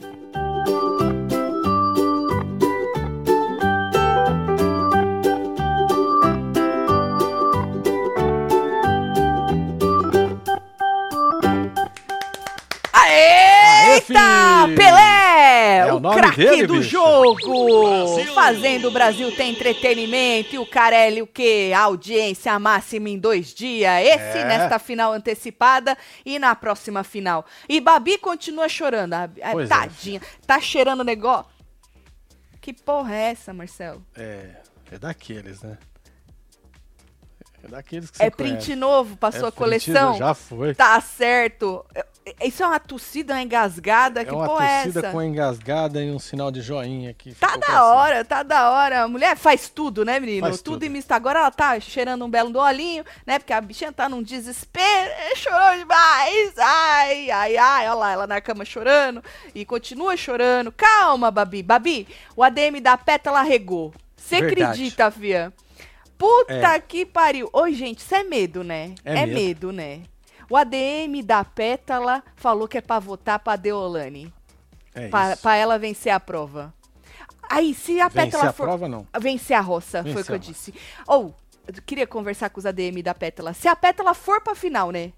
Thank you. É dele, do bicho. jogo! Fazendo o Brasil ter entretenimento e o Carelli o quê? Audiência máxima em dois dias. Esse É. nesta final antecipada e na próxima final. E Babi continua chorando. A, a- Pois é. tadinha. Tá cheirando o negócio. Que porra é essa, Marcelo? É, é daqueles, né? É daqueles que É você print conhece. novo pra É sua print, coleção? Já foi. Tá certo. Isso é uma tossida uma engasgada? É que uma porra é torcida essa? com engasgada e um sinal de joinha aqui. Tá da hora, tá da hora. A mulher faz tudo, né, menino? Faz tudo tudo. em misto. Agora ela tá cheirando um belo do olhinho, né? Porque a bichinha tá num desespero. Chorou demais. Ai, ai, ai. Olha lá, ela na cama chorando. E continua chorando. Calma, Babi. Babi, o ADM da pétala regou. Você acredita, fia? Puta É. que pariu. Oi, gente, isso é medo, né? É medo. medo. né? O ADM da pétala falou que é pra votar pra Deolane. É Pra, isso. pra ela vencer a prova. Aí, se a Vencer pétala a for. prova, não. Vencer a roça, foi o Vencer que eu a disse. Ou, eu queria conversar com os ADM da pétala. Se a pétala for pra final, né?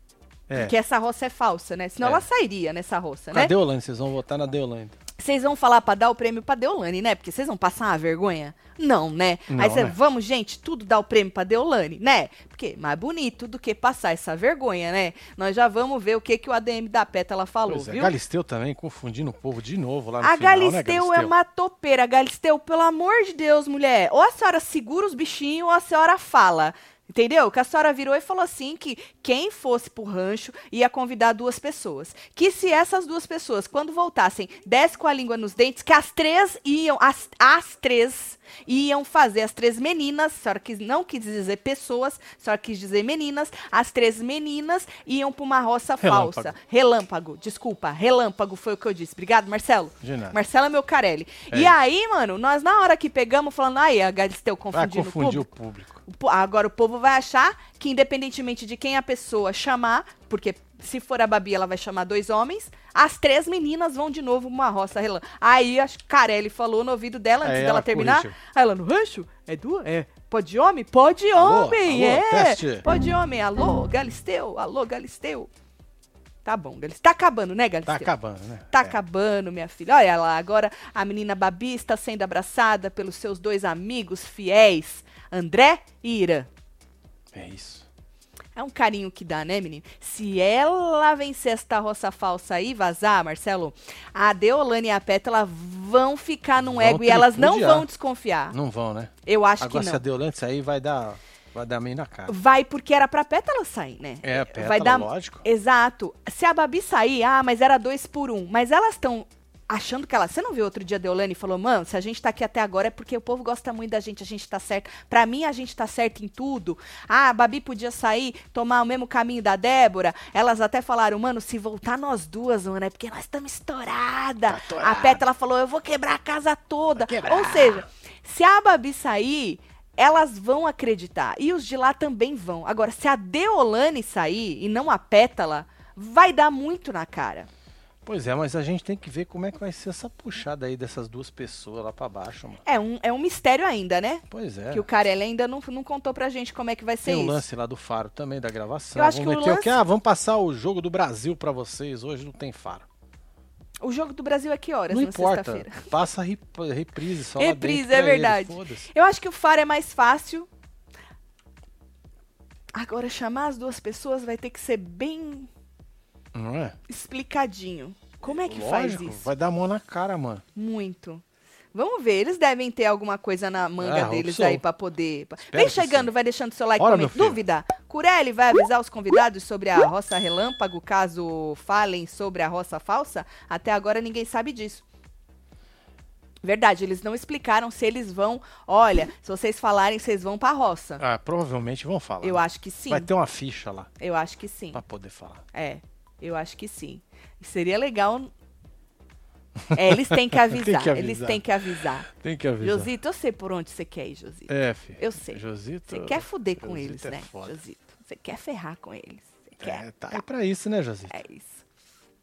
É. Porque essa roça é falsa, né? Senão É. ela sairia nessa roça, né? Cadê Deolane? Vocês vão votar na Deolane. Vocês vão falar pra dar o prêmio pra Deolane, né? Porque vocês vão passar uma vergonha? Não, né? Não, Aí você, né? vamos, gente, tudo dar o prêmio pra Deolane, né? Porque mais bonito do que passar essa vergonha, né? Nós já vamos ver o que, que o ADM da pétala falou, Pois é, viu? Galisteu também, confundindo o povo de novo lá no A final, Galisteu né, é uma topeira. Galisteu, pelo amor de Deus, mulher. Ou a senhora segura os bichinhos ou a senhora fala. Entendeu? Que a senhora virou e falou assim que quem fosse pro rancho ia convidar duas pessoas. Que se essas duas pessoas, quando voltassem, desse com a língua nos dentes, que as três iam, as, as três iam fazer, as três meninas, a senhora quis, não quis dizer pessoas, a senhora quis dizer meninas, as três meninas iam pra uma roça Relâmpago. falsa. Relâmpago, desculpa, relâmpago foi o que eu disse. Obrigado, Marcelo. De nada. Marcelo é meu Carelli. É e aí, mano, nós na hora que pegamos, falando, aí, a Galisteu confundindo o confundir o público. público. O po- Agora o povo vai achar que, independentemente de quem a pessoa chamar, porque se for a Babi, ela vai chamar dois homens, as três meninas vão de novo uma roça. Aí a Carelli falou no ouvido dela, antes Aí dela ela terminar. Aí ela, no rancho? É duas? É. Pode homem? Pode homem, Alô? é. Teste. Pode homem. Alô, Galisteu? Alô, Galisteu? Tá bom, Galisteu. Tá acabando, né, Galisteu? Tá acabando, né? Tá É. acabando, minha filha. Olha lá, agora a menina Babi está sendo abraçada pelos seus dois amigos fiéis, André e Irã. É isso. É um carinho que dá, né, menino? Se ela vencer essa roça falsa aí, vazar, Marcelo, a Deolane e a Pétala vão ficar num Vão ego e elas não vão desconfiar. Não vão, né? Eu acho Agora, que se a não. Deolane sair, vai dar, vai dar meio na cara. Vai porque era pra Pétala sair, né? É, a pétala, Vai dar... lógico. Exato. Se a Babi sair, ah, mas era dois por um. Mas elas estão achando que ela. Você não viu outro dia a Deolane e falou, mano, se a gente tá aqui até agora é porque o povo gosta muito da gente, a gente tá certo. Pra mim, a gente tá certo em tudo. Ah, a Babi podia sair, tomar o mesmo caminho da Débora. Elas até falaram, mano, se voltar nós duas, mano, é porque nós estamos estourada. Tá a Pétala falou, eu vou quebrar a casa toda. Ou seja, se a Babi sair. Elas vão acreditar. E os de lá também vão. Agora, se a Deolane sair e não a Pétala, vai dar muito na cara. Pois é, mas a gente tem que ver como é que vai ser essa puxada aí dessas duas pessoas lá pra baixo, mano. É um, é um mistério ainda, né? Pois é. Que o Carelli ainda não, não contou pra gente como é que vai ser Tem o isso. lance lá do faro também, da gravação. Eu acho vamos que o meter o lance- quê? Ah, vamos passar o jogo do Brasil pra vocês. Hoje não tem faro. O jogo do Brasil é que horas não importa. Passa rep reprise só Reprise, é ele, verdade. Eu acho que o Faro é mais fácil. Agora, chamar as duas pessoas vai ter que ser bem Não é? explicadinho. Como é que faz Lógico, isso? vai dar mão na cara, mano. Muito. Vamos ver, eles devem ter alguma coisa na manga Ah, deles aí pra poder. Espero Vem chegando, vai deixando seu like, filho. Dúvida? Curelli vai avisar os convidados sobre a roça relâmpago, caso falem sobre a roça falsa? Até agora ninguém sabe disso. Verdade, eles não explicaram se eles vão. Olha, se vocês falarem, vocês vão pra roça. Ah, provavelmente vão falar. Eu acho que sim. Vai ter uma ficha lá Eu acho que sim. pra poder falar. É, eu acho que sim. Seria legal. É, eles têm que avisar. Tem que Eles avisar. têm que avisar. Tem que avisar. Josito, eu sei por onde você quer ir, Josito. É, filho. Eu sei. Josito. Você quer fuder com Josito eles, é né, foda. Josito? Você quer ferrar com eles. Você quer. É, tá aí pra isso, né, Josito? É isso.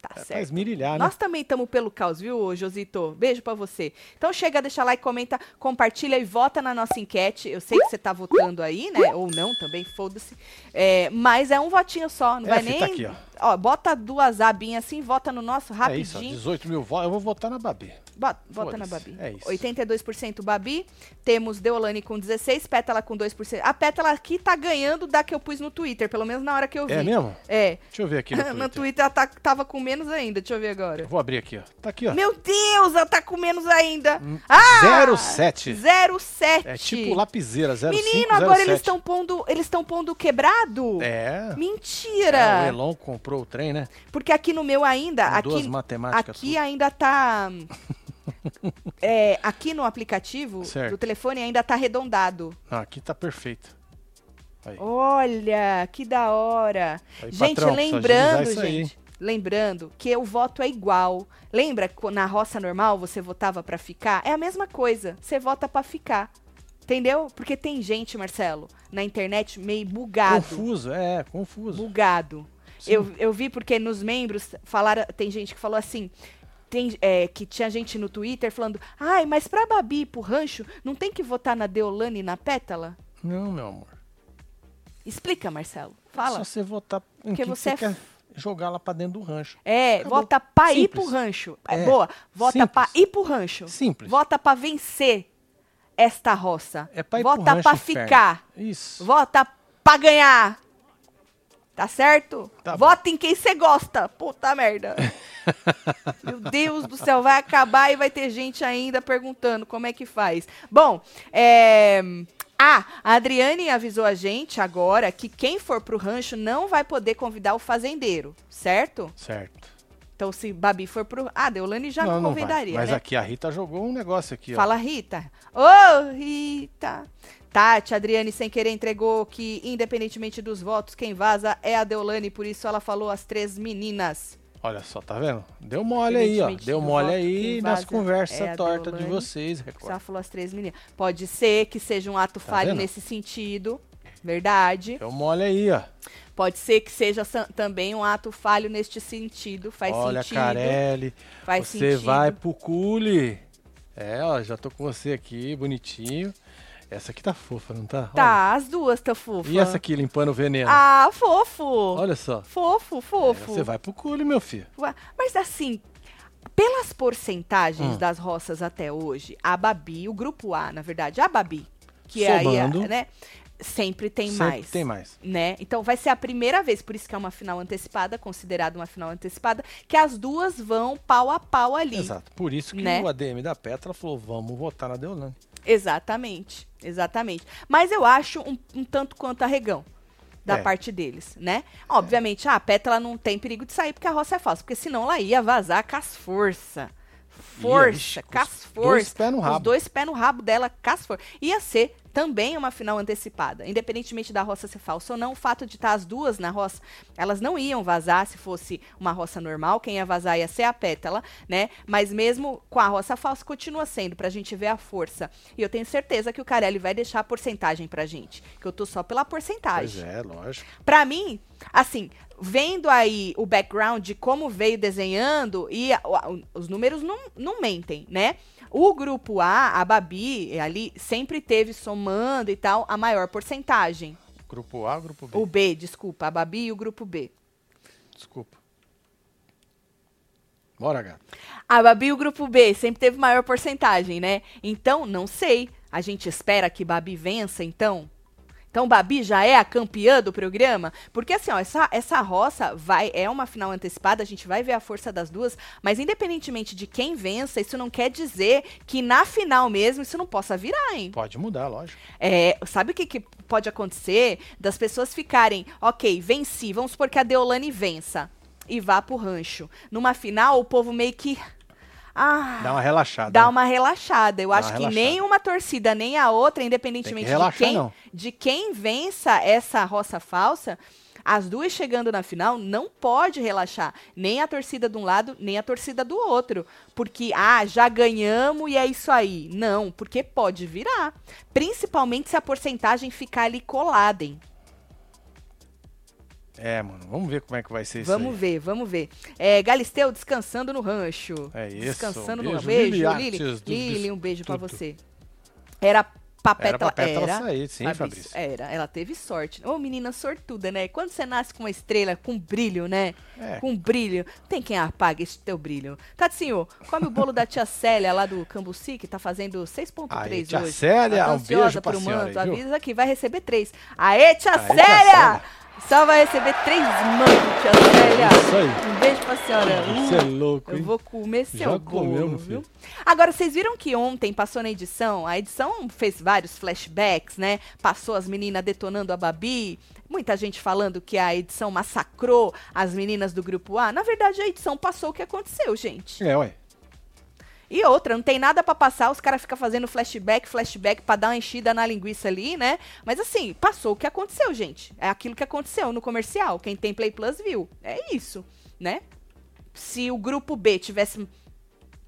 Tá É certo. esmirilhar, né? Nós também estamos pelo caos, viu, Josito? Beijo pra você. Então chega, deixa like, comenta, compartilha e vota na nossa enquete. Eu sei que você tá votando aí, né? Ou não, também, foda-se. É, mas é um votinho só, não É, vai nem. tá aqui, ó. Ó, bota duas abinhas assim, vota no nosso É isso, ó, rapidinho. 18 mil votos. Eu vou votar na Babi. Bota, bota na Babi. é isso. 82% Babi. Temos Deolane com 16%, Pétala com 2%. A Pétala aqui tá ganhando da que eu pus no Twitter, pelo menos na hora que eu vi. É mesmo? É. Deixa eu ver aqui no No Twitter. Twitter ela tá- tava com menos ainda. Deixa eu ver agora. Eu Vou abrir aqui, ó. Tá aqui, ó. Meu Deus, ela tá com menos ainda. Hum, Ah! 07. 07. É tipo lapiseira, 05, Menino, agora 07. eles estão pondo, eles estão pondo quebrado? É. Mentira. É, o Elon comprou o trem, né? Porque aqui no meu ainda, Com duas aqui, matemáticas. aqui ainda tá é, aqui no aplicativo Certo. do telefone ainda tá arredondado. Ah, aqui tá perfeito. Aí. Olha, que da hora. Aí, gente, patrão, lembrando, aí, gente, lembrando que o voto é igual. Lembra que na roça normal você votava pra ficar? É a mesma coisa. Você vota pra ficar. Entendeu? Porque tem gente, Marcelo, na internet meio bugado. Confuso, é, confuso. Bugado. Sim. Eu, eu vi porque nos membros falaram, tem gente que falou assim, tem, é, que tinha gente no Twitter falando, ai, mas pra Babi e pro Rancho, não tem que votar na Deolane e na Pétala? Não, meu amor. Explica, Marcelo. É Fala. só você votar em Porque quem você é quer jogar lá pra dentro do rancho. É, Acabou. vota pra ir Simples. pro rancho. É, É, boa. Vota simples. pra ir pro rancho. Simples. Vota pra vencer esta roça. É pra ir pro Vota rancho, pra inferno. ficar. Isso. Vota pra ganhar. Tá certo? Tá. Vota em quem você gosta. Puta merda. Meu Deus do céu, vai acabar e vai ter gente ainda perguntando como é que faz. Bom, é... Ah, a Adriane avisou a gente agora que quem for pro rancho não vai poder convidar o fazendeiro, certo? Certo. Então, se Babi for pro. Ah, Deolane já não, me não vai. convidaria. Mas né? aqui a Rita jogou um negócio aqui, ó. Fala, Rita. Ô, Rita. Tati, Adriane, sem querer, entregou que, independentemente dos votos, quem vaza é a Deolane, por isso ela falou as três meninas. Olha só, tá vendo? Deu mole aí, ó. Deu mole voto, aí nas conversas é tortas de vocês, Só Record. falou as três meninas. Pode ser que seja um ato Tá falho vendo? nesse sentido. Verdade. Deu mole aí, ó. Pode ser que seja também um ato falho neste sentido. Faz Olha, sentido. Carelli, Faz você sentido. vai pro cule. É, ó, já tô com você aqui, bonitinho. Essa aqui tá fofa, não tá? Tá, as duas tá Olha. fofa. E essa aqui limpando o veneno? Ah, fofo. Olha só. Fofo, É, fofo. você vai pro cule, meu filho. Mas assim, pelas porcentagens Hum. das roças até hoje, a Babi, o grupo A, na verdade, a Babi, que é aí, né, sempre tem Sempre mais. tem mais. Né? Então vai ser a primeira vez, por isso que é uma final antecipada, considerada uma final antecipada, que as duas vão pau a pau ali. Exato. Por isso que Né? o ADM da Petra falou, vamos votar na Deolane. Exatamente, exatamente. Mas eu acho um, um tanto quanto arregão da É. parte deles, né? Obviamente, ah, a Pétala não tem perigo de sair porque a roça é falsa, porque senão ela ia vazar com as força. Força, ixi, com as os força. dois pés no Os rabo. dois pés no rabo dela, com as força. Ia ser também uma final antecipada. Independentemente da roça ser falsa ou não, o fato de estar as duas na roça, elas não iam vazar se fosse uma roça normal, quem ia vazar ia ser a pétala, né? Mas mesmo com a roça falsa, continua sendo, pra gente ver a força. E eu tenho certeza que o Carelli vai deixar a porcentagem pra gente, que eu tô só pela Pois porcentagem. é, lógico. Pra mim, assim, vendo aí o background de como veio desenhando, e os números não, não mentem, né? O grupo A, a Babi, ali, sempre teve somando e tal a maior porcentagem. Grupo A, grupo B. O B, desculpa, a Babi e o grupo B. Desculpa. Bora, gato. A Babi e o grupo B sempre teve maior porcentagem, né? Então, não sei. A gente espera que Babi vença, então? Então, Babi já é a campeã do programa? Porque, assim, ó, essa, essa roça vai, é uma final antecipada, a gente vai ver a força das duas, mas independentemente de quem vença, isso não quer dizer que na final mesmo isso não possa virar, hein? Pode mudar, lógico. É, sabe o que, que pode acontecer? Das pessoas ficarem, ok, venci, vamos supor que a Deolane vença e vá pro rancho. Numa final, o povo meio que. Ah, Dá uma relaxada. dá né? uma relaxada. Eu Dá acho que relaxada. nem uma torcida, nem a outra, independentemente de, relaxar, quem, não. de quem vença essa roça falsa, as duas chegando na final, não pode relaxar. Nem a torcida de um lado, nem a torcida do outro. Porque, ah, já ganhamos e é isso aí. Não, porque pode virar. Principalmente se a porcentagem ficar ali colada, hein? É, mano, vamos ver como é que vai ser isso Vamos ver, vamos ver. É, Galisteu descansando no rancho. É isso, Descansando um no beijo, beijo. Lili Lili, um beijo pra tudo. você. Era pra Era. Pétala Era. sair, sim, Fabrício, Fabrício. Era, ela teve sorte. Ô, menina sortuda, né? Quando você nasce com uma estrela com brilho, né? É. Com brilho. Tem quem apague esse teu brilho. Tatinho, come o bolo da tia Célia lá do Cambuci, que tá fazendo 6.3 Aí, hoje. tia Célia, Ela tá um ansiosa beijo pra pro senhora manto. aí? Avisa que vai receber três. Aê, tia Aê, tia Célia! Só vai receber três mantos, tia Célia. Isso aí. Um beijo pra senhora. Você é louco, Eu hein? vou comer seu Já bolo, comemos, viu? filho. Agora, vocês viram que ontem passou na edição? A edição fez vários flashbacks, né? Passou as meninas detonando a Babi. Muita gente falando que a edição massacrou as meninas do grupo A. Na verdade, a edição passou o que aconteceu, gente. É, ué. E outra, não tem nada pra passar, os caras ficam fazendo flashback, flashback pra dar uma enchida na linguiça ali, né? Mas assim, passou o que aconteceu, gente. É aquilo que aconteceu no comercial. Quem tem Play Plus viu. É isso, né? Se o grupo B tivesse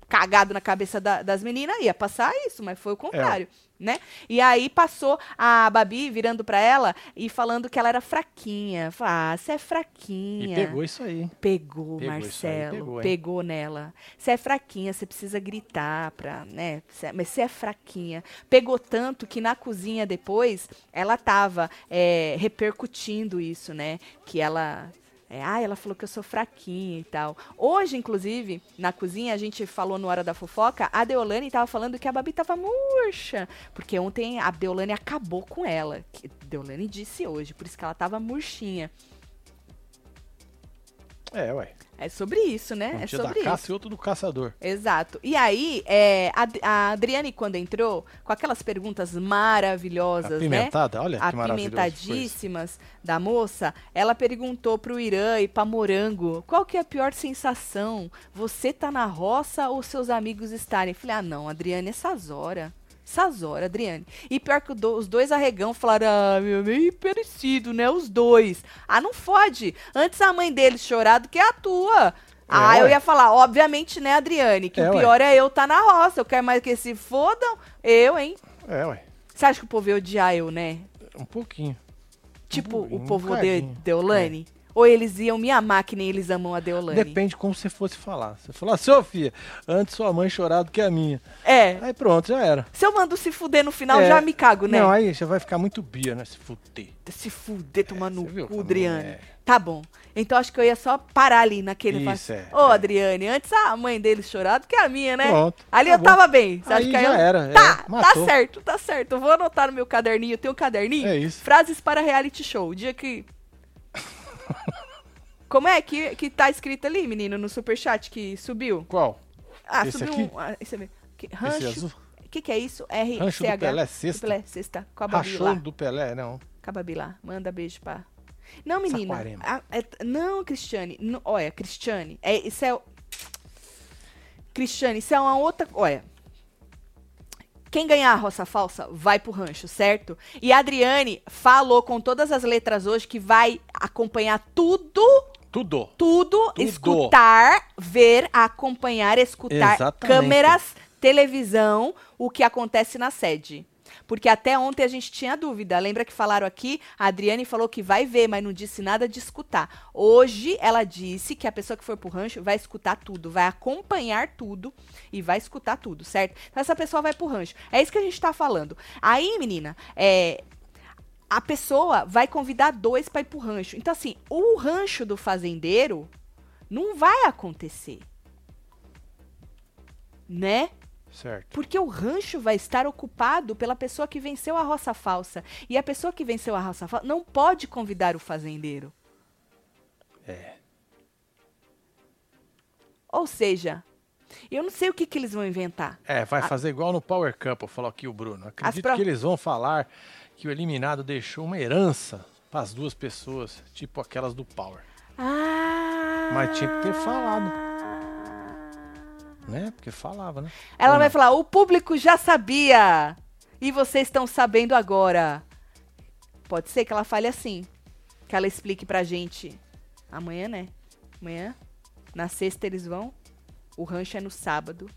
cagado na cabeça da- das meninas, ia passar isso, mas foi o contrário, né? E aí passou a Babi virando pra ela e falando que ela era fraquinha. Ah, você é E fraquinha. pegou isso aí. Pegou, Pegou isso aí, Marcelo. pegou, Pegou, nela. Você é fraquinha, você precisa gritar pra, né? Cê- mas você é fraquinha. Pegou tanto que na cozinha depois ela tava é, repercutindo isso, né? Que ela. É, ah, ela falou que eu sou fraquinha e tal. Hoje, inclusive, na cozinha, a gente falou no Hora da Fofoca, a Deolane tava falando que a Babi tava murcha. Porque ontem a Deolane acabou com ela. Que Deolane disse hoje, por isso que ela tava murchinha. É, ué. É sobre isso, né? Um é dia da sobre isso. caça e outro do caçador. Exato. E aí, é, a, a Adriane, quando entrou, com aquelas perguntas maravilhosas, Apimentada, olha né? maravilhoso. que. Apimentadíssimas da moça, ela perguntou pro Irã e pra Morango, qual que é a pior sensação? Você tá na roça ou seus amigos estarem? Falei, ah não, Adriane, essas horas. Essas horas, Adriane. E pior que do- os dois arregão falaram, ah, meu, meio parecido, né? Os dois. Ah, não fode. Antes a mãe deles chorar do que a tua. ah, eu ué. ia falar, obviamente, né, Adriane? Que É, o ué. pior é eu tá na roça. Eu quero mais que se fodam. Eu, hein? É, ué. Você acha que o povo ia odiar eu, né? Um pouquinho. Tipo, Um o povo de bocadinho. Deolane? Ou eles iam me amar que nem eles amam a Deolane? Depende como você fosse falar. Você falar, Sofia, antes sua mãe chorar do que a minha. É. Aí pronto, já era. Se eu mando se fuder no final, É. já me cago, né? Não, aí já vai ficar muito bia, né? Se fuder. Se fuder, tomar no você viu cu, Adriane. é? Tá bom. Então acho que eu ia só parar ali naquele. Isso, é, Ô, é. Adriane, antes a mãe dele chorar do que a minha, né? Pronto, Ali tá eu bom. tava bem. Você Aí que já eu... era, é, Tá, tá matou. certo, tá certo. Eu vou anotar no meu caderninho. Eu tenho um caderninho. É isso. Frases para reality show. O dia que. Como é que, que tá escrito ali, menino, no superchat que subiu? Qual? Ah, Esse subiu aqui? um. Ah, esse, que, Esse rancho. azul? O que, que é isso? R Rancho do Pelé, sexta. Pelé, sexta. Com a Babi Rachou lá. do Pelé, não. Com a Babi lá. Manda beijo pra. Não, menina. A- é- não, Cristiane. Não, olha, Cristiane. É, isso é. Cristiane, isso é uma outra. Olha. Quem ganhar a roça falsa vai pro rancho, certo? E a Adriane falou com todas as letras hoje que vai acompanhar tudo Tudo. tudo, Tudo. escutar, ver, acompanhar, escutar Exatamente. câmeras, televisão, o que acontece na sede. Porque até ontem a gente tinha dúvida. Lembra que falaram aqui? A Adriane falou que vai ver, mas não disse nada de escutar. Hoje ela disse que a pessoa que for pro rancho vai escutar tudo, vai acompanhar tudo e vai escutar tudo, certo? Então essa pessoa vai pro rancho. É isso que a gente tá falando. Aí, menina, é, a pessoa vai convidar dois para ir pro rancho. Então, assim, o rancho do fazendeiro não vai acontecer. Né? Certo. Porque o rancho vai estar ocupado pela pessoa que venceu a roça falsa. E a pessoa que venceu a roça falsa não pode convidar o fazendeiro. É. Ou seja, eu não sei o que, que eles vão inventar. É, vai fazer igual no Power Couple, falou aqui o Bruno. Acredito pro- que eles vão falar que o eliminado deixou uma herança para as duas pessoas, tipo aquelas do Power, Ah! Mas tinha que ter falado. Né? Porque falava, né? Ela Ou vai não? falar: o público já sabia. E vocês estão sabendo agora. Pode ser que ela fale assim. Que ela explique pra gente. Amanhã, né? Amanhã. Na sexta eles vão. O rancho é no sábado.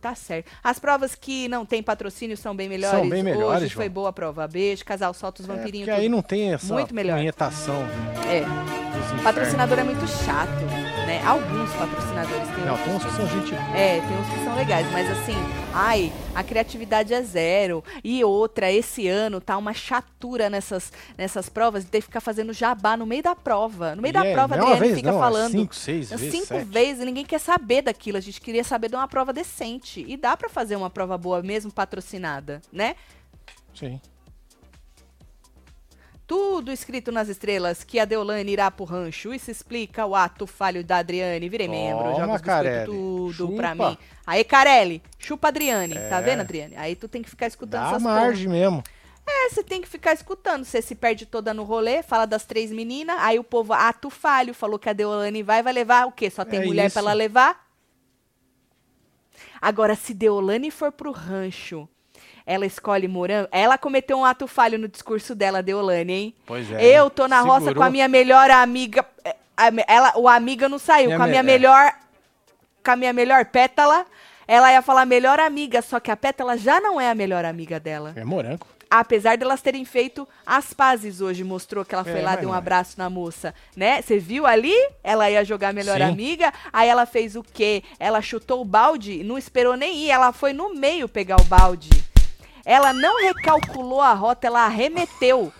tá certo. As provas que não tem patrocínio são bem melhores. São bem melhores, Hoje foi João. boa a prova. Beijo, casal, solta os É, vampirinhos. porque aí tudo. não tem essa Muito melhor. É. infernos. Patrocinador é muito chato? Alguns patrocinadores têm Não, tem uns que são gente. É, tem uns que são legais, mas assim, ai, a criatividade é zero. E outra, esse ano tá uma chatura nessas, nessas provas de ter que ficar fazendo jabá no meio da prova. No meio E da é, prova, a é Adriane vez, fica não, é falando. cinco, seis vezes, cinco vezes e ninguém quer saber daquilo. A gente queria saber de uma prova decente. E dá pra fazer uma prova boa mesmo patrocinada, né? Sim. Tudo escrito nas estrelas que a Deolane irá pro rancho. Isso explica o ato falho da Adriane. Virei membro, Toma, joga os Carelli. tudo pra Chupa. mim. Aí, Carelli, chupa a Adriane. Tá É. vendo, Adriane? Aí tu tem que ficar escutando Dá essas margem mesmo. É, você tem que ficar escutando. Você se perde toda no rolê, fala das três meninas, aí o povo, ato falho, falou que a Deolane vai, vai levar o quê? Só tem É mulher isso. pra ela levar? Agora, se Deolane for pro rancho, ela escolhe morango. Ela cometeu um ato falho no discurso dela, Deolane, hein? Pois é. Eu tô na roça Segurou. com a minha melhor amiga. é, Ela, o amiga não saiu, Minha com a minha me- é. melhor. Com a minha melhor pétala. Ela ia falar melhor amiga, só que a pétala já não é a melhor amiga dela. É morango. Apesar delas terem feito as pazes hoje, mostrou que ela foi É, lá, deu um é. abraço na moça, né? Você viu ali? Ela ia jogar melhor Sim. amiga, aí ela fez o quê? Ela chutou o balde, não esperou nem ir, ela foi no meio pegar o balde. Ela não recalculou a rota, ela arremeteu.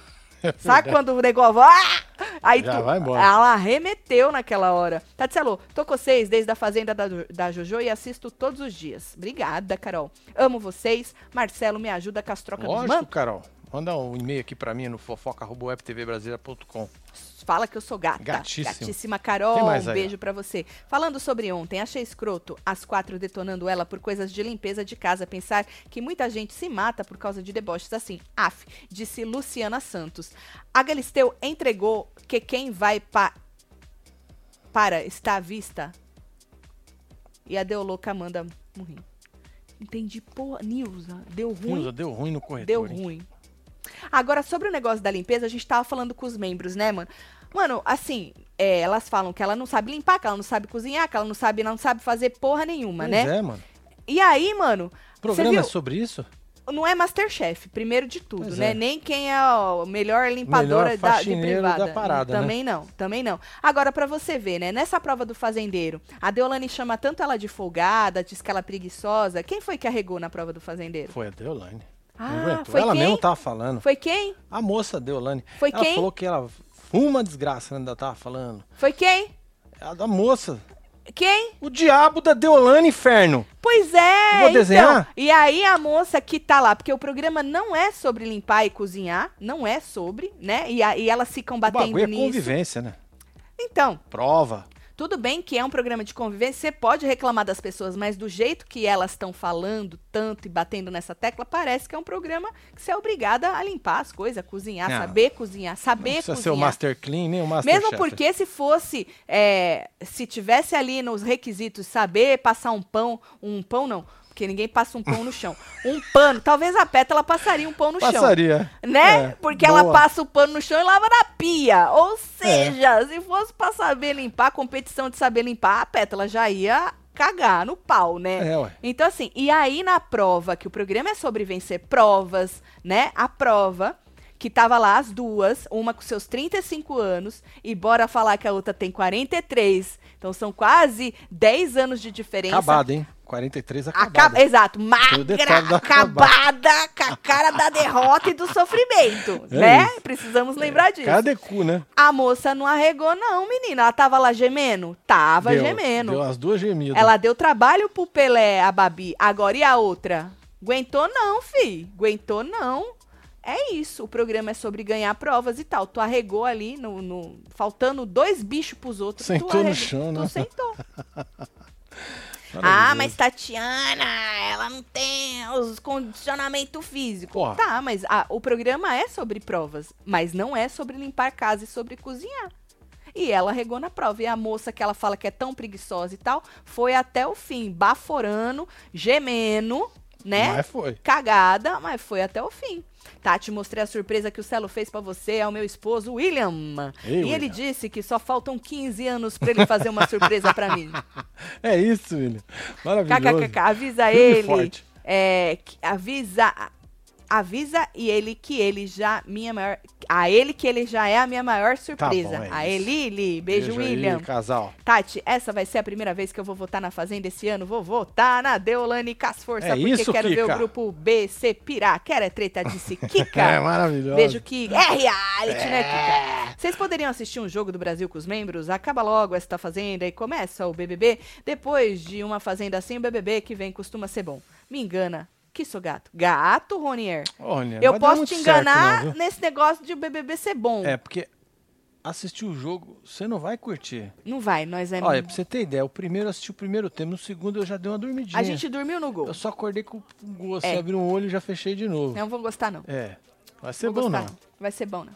Sabe quando o negócio. Ah! Aí Já tu- vai embora. ela arremeteu naquela hora. Tatielo, tô com vocês desde a Fazenda da, da Jojo e assisto todos os dias. Obrigada, Carol. Amo vocês. Marcelo, me ajuda com as trocas dos Lógico, mantos. Carol. Manda um e-mail aqui pra mim no fofoca.webtvbrasileira.com. Fala que eu sou gata. Gatíssimo. Gatíssima Carol. Um beijo pra você. Falando sobre ontem, achei escroto as quatro detonando ela por coisas de limpeza de casa. Pensar que muita gente se mata por causa de deboches assim. Af, disse Luciana Santos. A Galisteu entregou que quem vai pa para está à vista. E a Deoloca manda morrer. Entendi, porra. Nilza, deu ruim. Nilza, deu ruim no corretor. Deu hein? ruim. Agora, sobre o negócio da limpeza, a gente tava falando com os membros, né, mano? Mano, assim, é, elas falam que ela não sabe limpar, que ela não sabe cozinhar, que ela não sabe, não sabe fazer porra nenhuma, Pois né? é, mano. E aí, mano, O programa é sobre isso? não é Masterchef, primeiro de tudo, Pois né? é. Nem quem é o melhor limpadora Melhor da, de privada. da parada, né? também não, também não. Agora, pra você ver, né? Nessa prova do fazendeiro, a Deolane chama tanto ela de folgada, diz que ela é preguiçosa. Quem foi que arregou na prova do fazendeiro? Foi a Deolane. Ah, foi ela quem? mesmo tava falando. Foi quem? A moça Deolane. Foi ela quem? falou que ela fuma desgraça, ainda tava falando. Foi quem? A da moça. Quem? O diabo da Deolane, inferno. Pois é, Vou desenhar? então. E aí a moça que tá lá, porque o programa não é sobre limpar e cozinhar, não é sobre, né? E, a- e elas ficam O batendo bagulho é nisso. convivência, né? Então, Prova. Tudo bem que é um programa de convivência, você pode reclamar das pessoas, mas do jeito que elas estão falando tanto e batendo nessa tecla, parece que é um programa que você é obrigada a limpar as coisas, a cozinhar, Não. saber cozinhar, Não saber precisa ser o cozinhar. Master Clean, nem o Master Mesmo Chef. porque se fosse, é, se tivesse ali nos requisitos saber passar um pão, um pão não, porque ninguém passa um pão no chão, um pano, talvez a Peta ela passaria um pão no chão. Passaria. Né? É, Porque ela boa. É. passa o pano no chão e lava na pia. Ou seja, se fosse pra saber limpar, competição de saber limpar, a Pétala já ia cagar no pau, né? É, ué. Então, assim, e aí na prova, que o programa é sobre vencer provas, né? A prova, que tava lá as duas, uma com seus 35 anos, e bora falar que a outra tem 43. Então são quase 10 anos de diferença. Acabado, hein? 43 Acaba- acabado. exato, o magra, acabada, com a cara da derrota e do sofrimento, É né? isso. Precisamos lembrar disso. Cada cu, né? A moça não arregou não, menina. Ela tava lá gemendo? Tava Deu- gemendo. Deu as duas gemidas. Ela deu trabalho pro Pelé, a Babi. Agora e a outra? Aguentou não, fi. Aguentou não. É isso. O programa é sobre ganhar provas e tal. Tu arregou ali, no, no- faltando dois bichos pros outros. tu Sentou no chão, Tu né? sentou. Ah, mas Tatiana, ela não tem os condicionamento físico. Porra. Tá, mas a- o programa é sobre provas, mas não é sobre limpar casa e sobre cozinhar. E ela regou na prova. E a moça que ela fala que é tão preguiçosa e tal, foi até o fim, baforando, gemendo, né? Mas foi. Cagada, mas foi até o fim. Tati, mostrei a surpresa que o Celo fez pra você ao meu esposo, William. Ei, e ele William. disse que só faltam 15 anos pra ele fazer uma surpresa pra mim. É isso, William. Maravilhoso. KKKK, avisa ele. forte. É, avisa. Avisa e ele que ele já minha maior a ele que ele já é a minha maior surpresa. é a isso. Lili, beijo, aí, William. casal. Tati, essa vai ser a primeira vez que eu vou votar na Fazenda esse ano. Vou votar na Deolane Casforça, É porque isso, quero ver o Kika. grupo B se pirar. Quero é treta, disse É Kika. maravilhoso. Beijo, Kika. É reality, né, Kika? Vocês poderiam assistir um jogo do Brasil com os membros? Acaba logo esta Fazenda e começa o BBB. Depois de uma Fazenda assim, o BBB que vem costuma ser bom. Me engana. Que sou gato? Gato, Ronier? Olha, Eu não posso te certo, enganar não, viu? nesse negócio de o BBB ser bom. É, porque assistir o jogo, você não vai curtir. Não vai, nós é... Olha, pra você ter ideia, o primeiro eu assisti o primeiro tempo, no segundo eu já dei uma dormidinha. A gente dormiu no gol. Eu só acordei com o gol, assim, É. abri um olho e já fechei de novo. Não vão gostar, não. É, vai ser Vou bom gostar, não. Vai ser bom, não.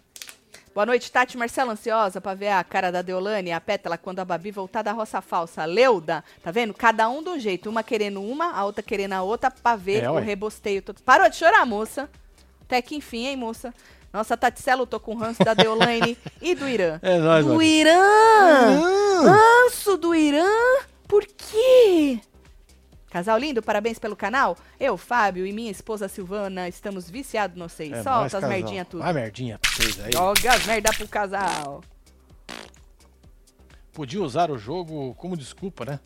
Boa noite, Tati Marcela, ansiosa pra ver a cara da Deolane e a Pétala quando a Babi voltar da roça falsa. Leuda, tá vendo? Cada um de um jeito. Uma querendo uma, a outra querendo a outra pra ver É, o ué. rebosteio todo. Parou de chorar, moça. Até que enfim, hein, moça? Nossa, Taticela lutou com o ranço da Deolane e do Irã. É nóis, Do. Irã! Hum, Ranço do Irã? Por quê? Casal lindo, parabéns pelo canal. Eu, Fábio e minha esposa Silvana estamos viciados no vocês. é nóis, Solta as merdinhas tudo. Vai merdinha pra vocês aí. Joga as merda pro casal. Podia usar o jogo como desculpa, né?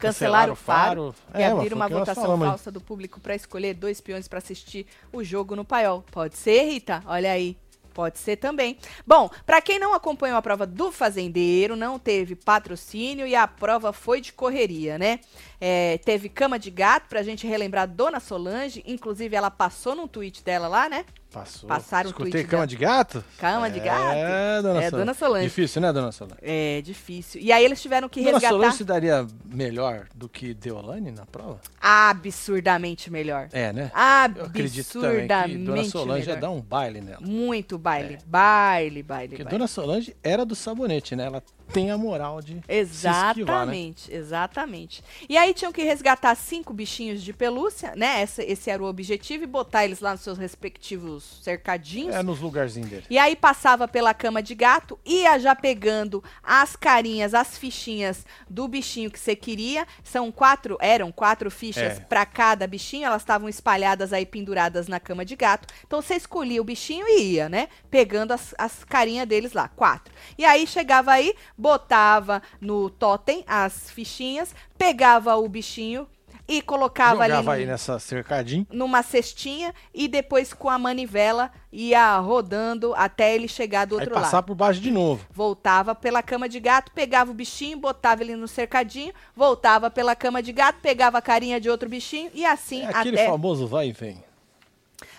Cancelaram o faro, e É, abrir uma votação falamos falsa do público pra escolher dois peões pra assistir o jogo no paiol. Pode ser, Rita? Olha aí. Pode ser também. Bom, pra quem não acompanhou a prova do fazendeiro, não teve patrocínio e a prova foi de correria, né? É, teve cama de gato pra gente relembrar Dona Solange. Inclusive, ela passou num tweet dela lá, né? Passou. Passaram Escutei tweet cama dela. de gato? Cama de gato. É, dona É, Solange. Dona Solange. Difícil, né, dona Solange? É difícil. E aí eles tiveram que Dona resgatar Solange se daria melhor do que Deolane na prova? absurdamente melhor. É, né? Absurdamente Dona Solange ia melhor. dar um baile nela. Muito baile. Baile, baile, Porque baile. Dona Solange era do sabonete, né? Ela tem a moral de se esquivar, né? Exatamente, exatamente. E aí tinham que resgatar cinco bichinhos de pelúcia, né? Essa- esse era o objetivo, e botar eles lá nos seus respectivos cercadinhos. É nos lugarzinhos dele. E aí passava pela cama de gato, ia já pegando as carinhas, as fichinhas do bichinho que você queria. São quatro, eram quatro fichas É. pra cada bichinho, elas estavam espalhadas aí penduradas na cama de gato. Então você escolhia o bichinho e ia, né? Pegando as, as carinhas deles lá, quatro. E aí chegava aí, botava no totem as fichinhas, pegava o bichinho e colocava ali Jogava no- aí nessa cercadinho. numa cestinha e depois com a manivela ia rodando até ele chegar do Aí outro passar lado. por baixo de novo. Voltava pela cama de gato, pegava o bichinho, botava ele no cercadinho, voltava pela cama de gato, pegava a carinha de outro bichinho e assim É aquele até, famoso vai e vem.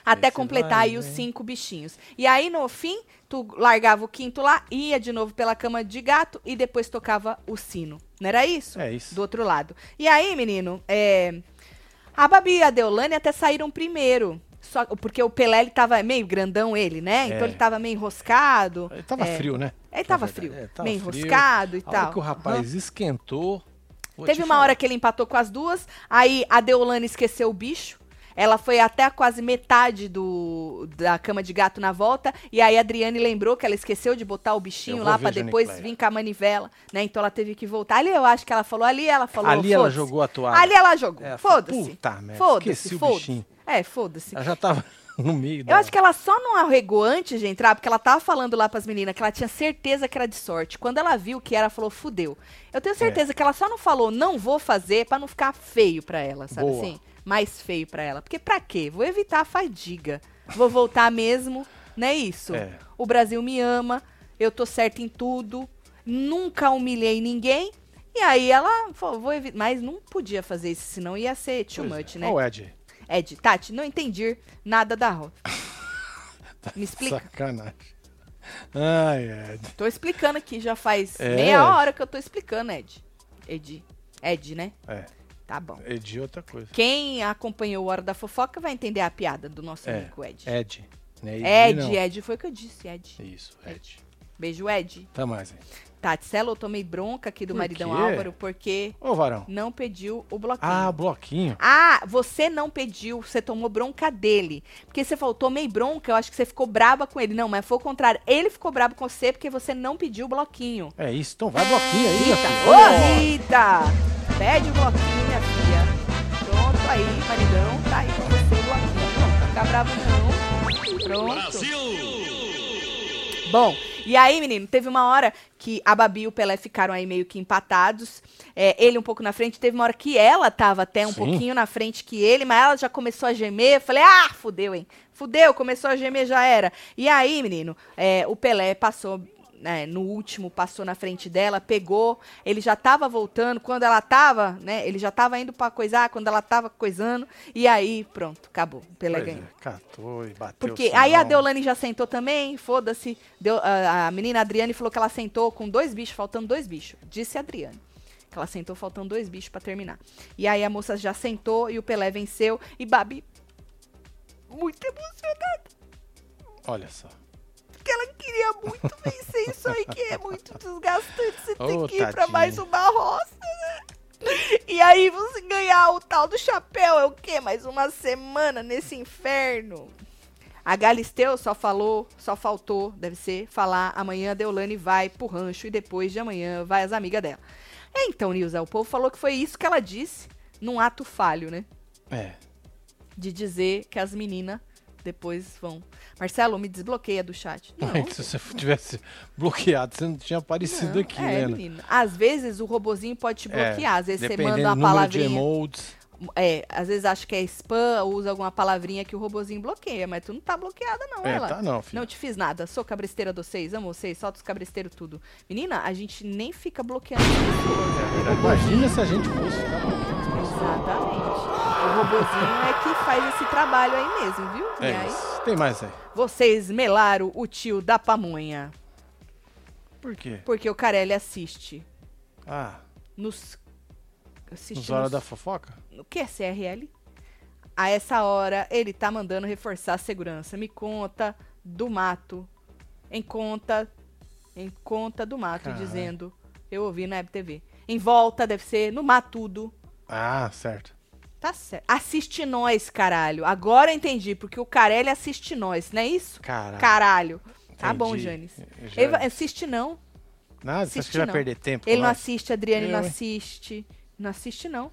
Até completar vai, aí os vem. cinco bichinhos. E aí no fim, tu largava o quinto lá, ia de novo pela cama de gato e depois tocava o sino. Não era isso? É isso. do outro lado. E aí, menino, é, a Babi e a Deolane até saíram primeiro. Só, porque o Pelé, ele tava meio grandão, ele, né? Então É. ele tava meio enroscado. Ele tava É, frio, né? Ele tava frio. É, tava meio frio. enroscado e A hora tal. que o rapaz esquentou. vou Teve te uma falar. hora que ele empatou com as duas, aí a Deolane esqueceu o bicho. Ela foi até quase metade do, da cama de gato na volta. E aí a Adriane lembrou que ela esqueceu de botar o bichinho lá Johnny depois vir com a manivela, né? Então ela teve que voltar. Ali eu acho que ela falou, ali ela falou. Ali ela jogou a toalha. Ali ela jogou. É, foda-se. "Puta merda, Foda-se, esqueci o foda-se. bichinho." É, foda-se. Ela já tava no meio Eu acho que ela só não arregou antes de entrar, porque ela tava falando lá pras meninas que ela tinha certeza que era de sorte. Quando ela viu que era, falou, fudeu. Eu É. tenho certeza que ela só não falou, não vou fazer, pra não ficar feio pra ela, sabe Boa. assim? Mais feio pra ela. Porque pra quê? Vou evitar a fadiga. Vou voltar mesmo, não é isso? É. O Brasil me ama, eu tô certa em tudo, nunca humilhei ninguém. E aí ela falou, vou evitar. Mas não podia fazer isso, senão ia ser too Pois é. much, né? Ó o Ed. Ed, Tati, não entendi nada da roda. Me explica. Sacanagem. Ai, Ed. Tô explicando aqui, já faz É. meia hora que eu tô explicando, Ed. Ed. Ed, né? É, Tá bom. Ed é outra coisa. Quem acompanhou o Hora da Fofoca vai entender a piada do nosso É, amigo Ed. Ed. Né? Ed, não. Ed, foi o que eu disse, Ed. Isso, Ed. Beijo, Ed. Tá mais aí. Tatsela, eu tomei bronca aqui do Por maridão quê? Álvaro porque Ô, varão. não pediu o bloquinho. Ah, bloquinho. Ah, você não pediu, você tomou bronca dele. Porque você falou, tomei bronca, eu acho que você ficou braba com ele. Não, mas foi o contrário. Ele ficou brabo com você porque você não pediu o bloquinho. É isso. Então vai bloquinho aí, Rita, ô Rita! Pede o bloquinho, minha filha. Pronto aí, maridão, tá aí com você o bloquinho. Não fica bravo não. Pronto. Bom, e aí, menino, teve uma hora que a Babi e o Pelé ficaram aí meio que empatados. É, ele um pouco na frente. Teve uma hora que ela tava até um Sim. pouquinho na frente que ele, mas ela já começou a gemer. Eu Falei, ah, fudeu, hein? Fudeu, começou a gemer, já era. E aí, menino, é, o Pelé passou. Né, no último, passou na frente dela, pegou, ele já tava voltando, quando ela tava, né, ele já tava indo pra coisar, quando ela tava coisando, e aí, pronto, acabou, o Pelé ganhou. é, catou e bateu. Porque aí a. Deolane já sentou também, foda-se. A, a menina Adriane falou que ela sentou com dois bichos, faltando dois bichos. Disse a Adriane. Que ela sentou faltando dois bichos pra terminar. E aí a moça já sentou e o Pelé venceu. E Babi, muito emocionada, Olha só. Queria muito vencer isso aí, que é muito desgastante. Você tem Ô, que ir pra tadinha. mais uma roça, né? E aí você ganhar o tal do chapéu é o quê? Mais uma semana nesse inferno. A Galisteu só falou, só faltou, deve ser, falar amanhã a Deolane vai pro rancho e depois de amanhã vai as amigas dela. É, então, Nilza, o povo falou que foi isso que ela disse num ato falho, né? É. De dizer que as meninas depois vão. Marcelo, me desbloqueia do chat. Não, Se você tivesse bloqueado, você não tinha aparecido não, aqui, é, né? menino. Às vezes o robozinho pode te É, bloquear. Às vezes você manda uma número de palavrinha. emotes. É, às vezes acha que é spam ou usa alguma palavrinha que o robozinho bloqueia, mas tu não tá bloqueada, não, É, ela. tá não, filho. Não te fiz nada, sou cabresteira de vocês, amo vocês, solta os cabresteiros tudo. Menina, a gente nem fica bloqueando as pessoas. Imagina se a gente fosse ficar bloqueando as pessoas. Exatamente. O robozinho é que faz esse trabalho aí mesmo, viu? e É aí, isso. Tem mais aí. vocês melaram o tio da pamonha, Por quê? porque o Carelli assiste Ah, nos... Assiste nos horas nos- da fofoca? O que é CRL? A essa hora, ele tá mandando reforçar a segurança. Me conta do mato. Em conta. Em conta do mato, Caralho. dizendo. Eu ouvi na Web TV. Em volta, deve ser no matudo. Ah, certo. Tá certo. Assiste nós, caralho. Agora eu entendi, porque o Carelli assiste nós, não é isso? Caralho. Caralho. Tá bom. Janis. Já- Ele assiste não. Nada, você acha assiste que vai não. perder tempo? Ele não assiste, Adriane não Eu, hein? assiste. Não assiste, não.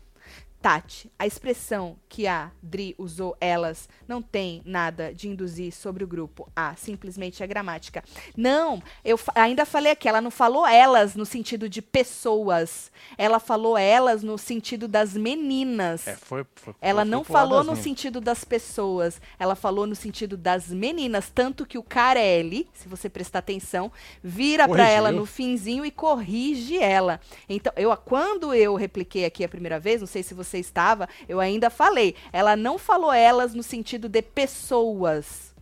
Tati, a expressão que a Dri usou elas não tem nada de induzir sobre o grupo. Ah, simplesmente é gramática. Não, eu fa- ainda falei aqui, ela não falou elas no sentido de pessoas. Ela falou elas no sentido das meninas. É, foi, foi, Ela foi não falou no sentido das pessoas, ela falou no sentido das meninas, tanto que o Carelli, se você prestar atenção, vira Corrigiu. ela no finzinho e corrige ela. Então, eu quando eu repliquei aqui a primeira vez, não sei se você estava, eu ainda falei, ela não falou elas no sentido de pessoas.